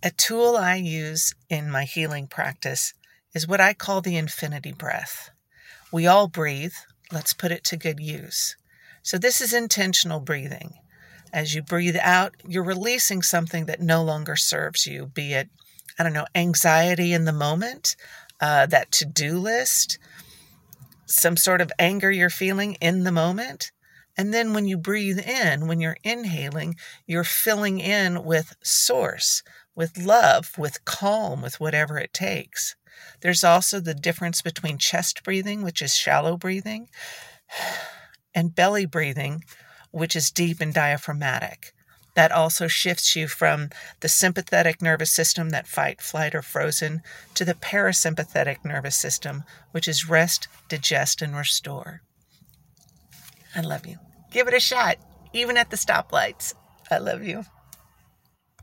A tool I use in my healing practice is what I call the infinity breath. We all breathe, let's put it to good use. So, this is intentional breathing. As you breathe out, you're releasing something that no longer serves you, be it, I don't know, anxiety in the moment, uh, that to do list, some sort of anger you're feeling in the moment. And then when you breathe in, when you're inhaling, you're filling in with source, with love, with calm, with whatever it takes. There's also the difference between chest breathing, which is shallow breathing, and belly breathing, which is deep and diaphragmatic. That also shifts you from the sympathetic nervous system, that fight, flight, or frozen, to the parasympathetic nervous system, which is rest, digest, and restore. I love you. Give it a shot, even at the stoplights. I love you.